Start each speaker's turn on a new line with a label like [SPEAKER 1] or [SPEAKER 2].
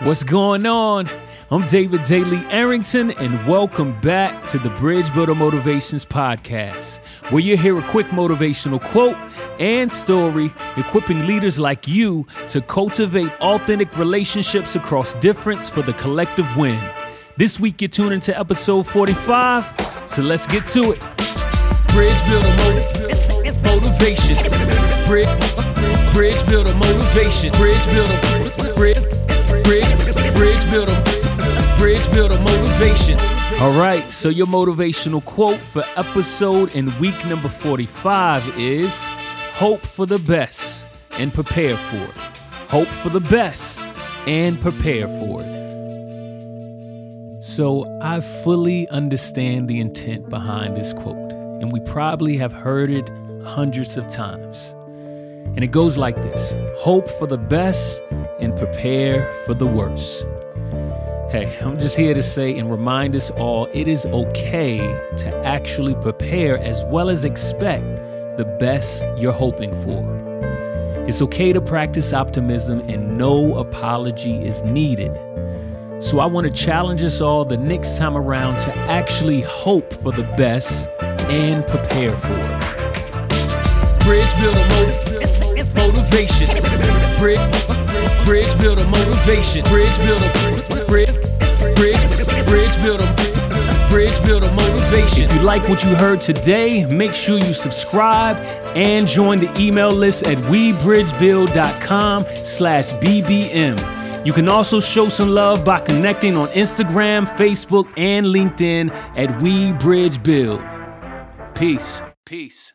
[SPEAKER 1] What's going on? I'm David Daly Arrington, and welcome back to the Bridge Builder Motivations Podcast, where you hear a quick motivational quote and story equipping leaders like you to cultivate authentic relationships across difference for the collective win. This week, you're tuning to episode 45, so let's get to it. Bridge Builder motiv- Motivation. Bridge, bridge Builder Motivation. Bridge Builder. Builder. Bridge Builder Motivation. All right, so your motivational quote for episode and week number 45 is Hope for the best and prepare for it. Hope for the best and prepare for it. So, I fully understand the intent behind this quote, and we probably have heard it hundreds of times. And it goes like this Hope for the best and prepare for the worst. Hey, I'm just here to say and remind us all it is okay to actually prepare as well as expect the best you're hoping for. It's okay to practice optimism and no apology is needed. So I want to challenge us all the next time around to actually hope for the best and prepare for it. Bridge builder motiv- motivation. Bridge, builder motivation. Bridge builder. Bridge, bridge, builder. Bridge builder motivation. If you like what you heard today, make sure you subscribe and join the email list at webridgebuild.com slash BBM. You can also show some love by connecting on Instagram, Facebook, and LinkedIn at We Bridge Build. Peace. Peace.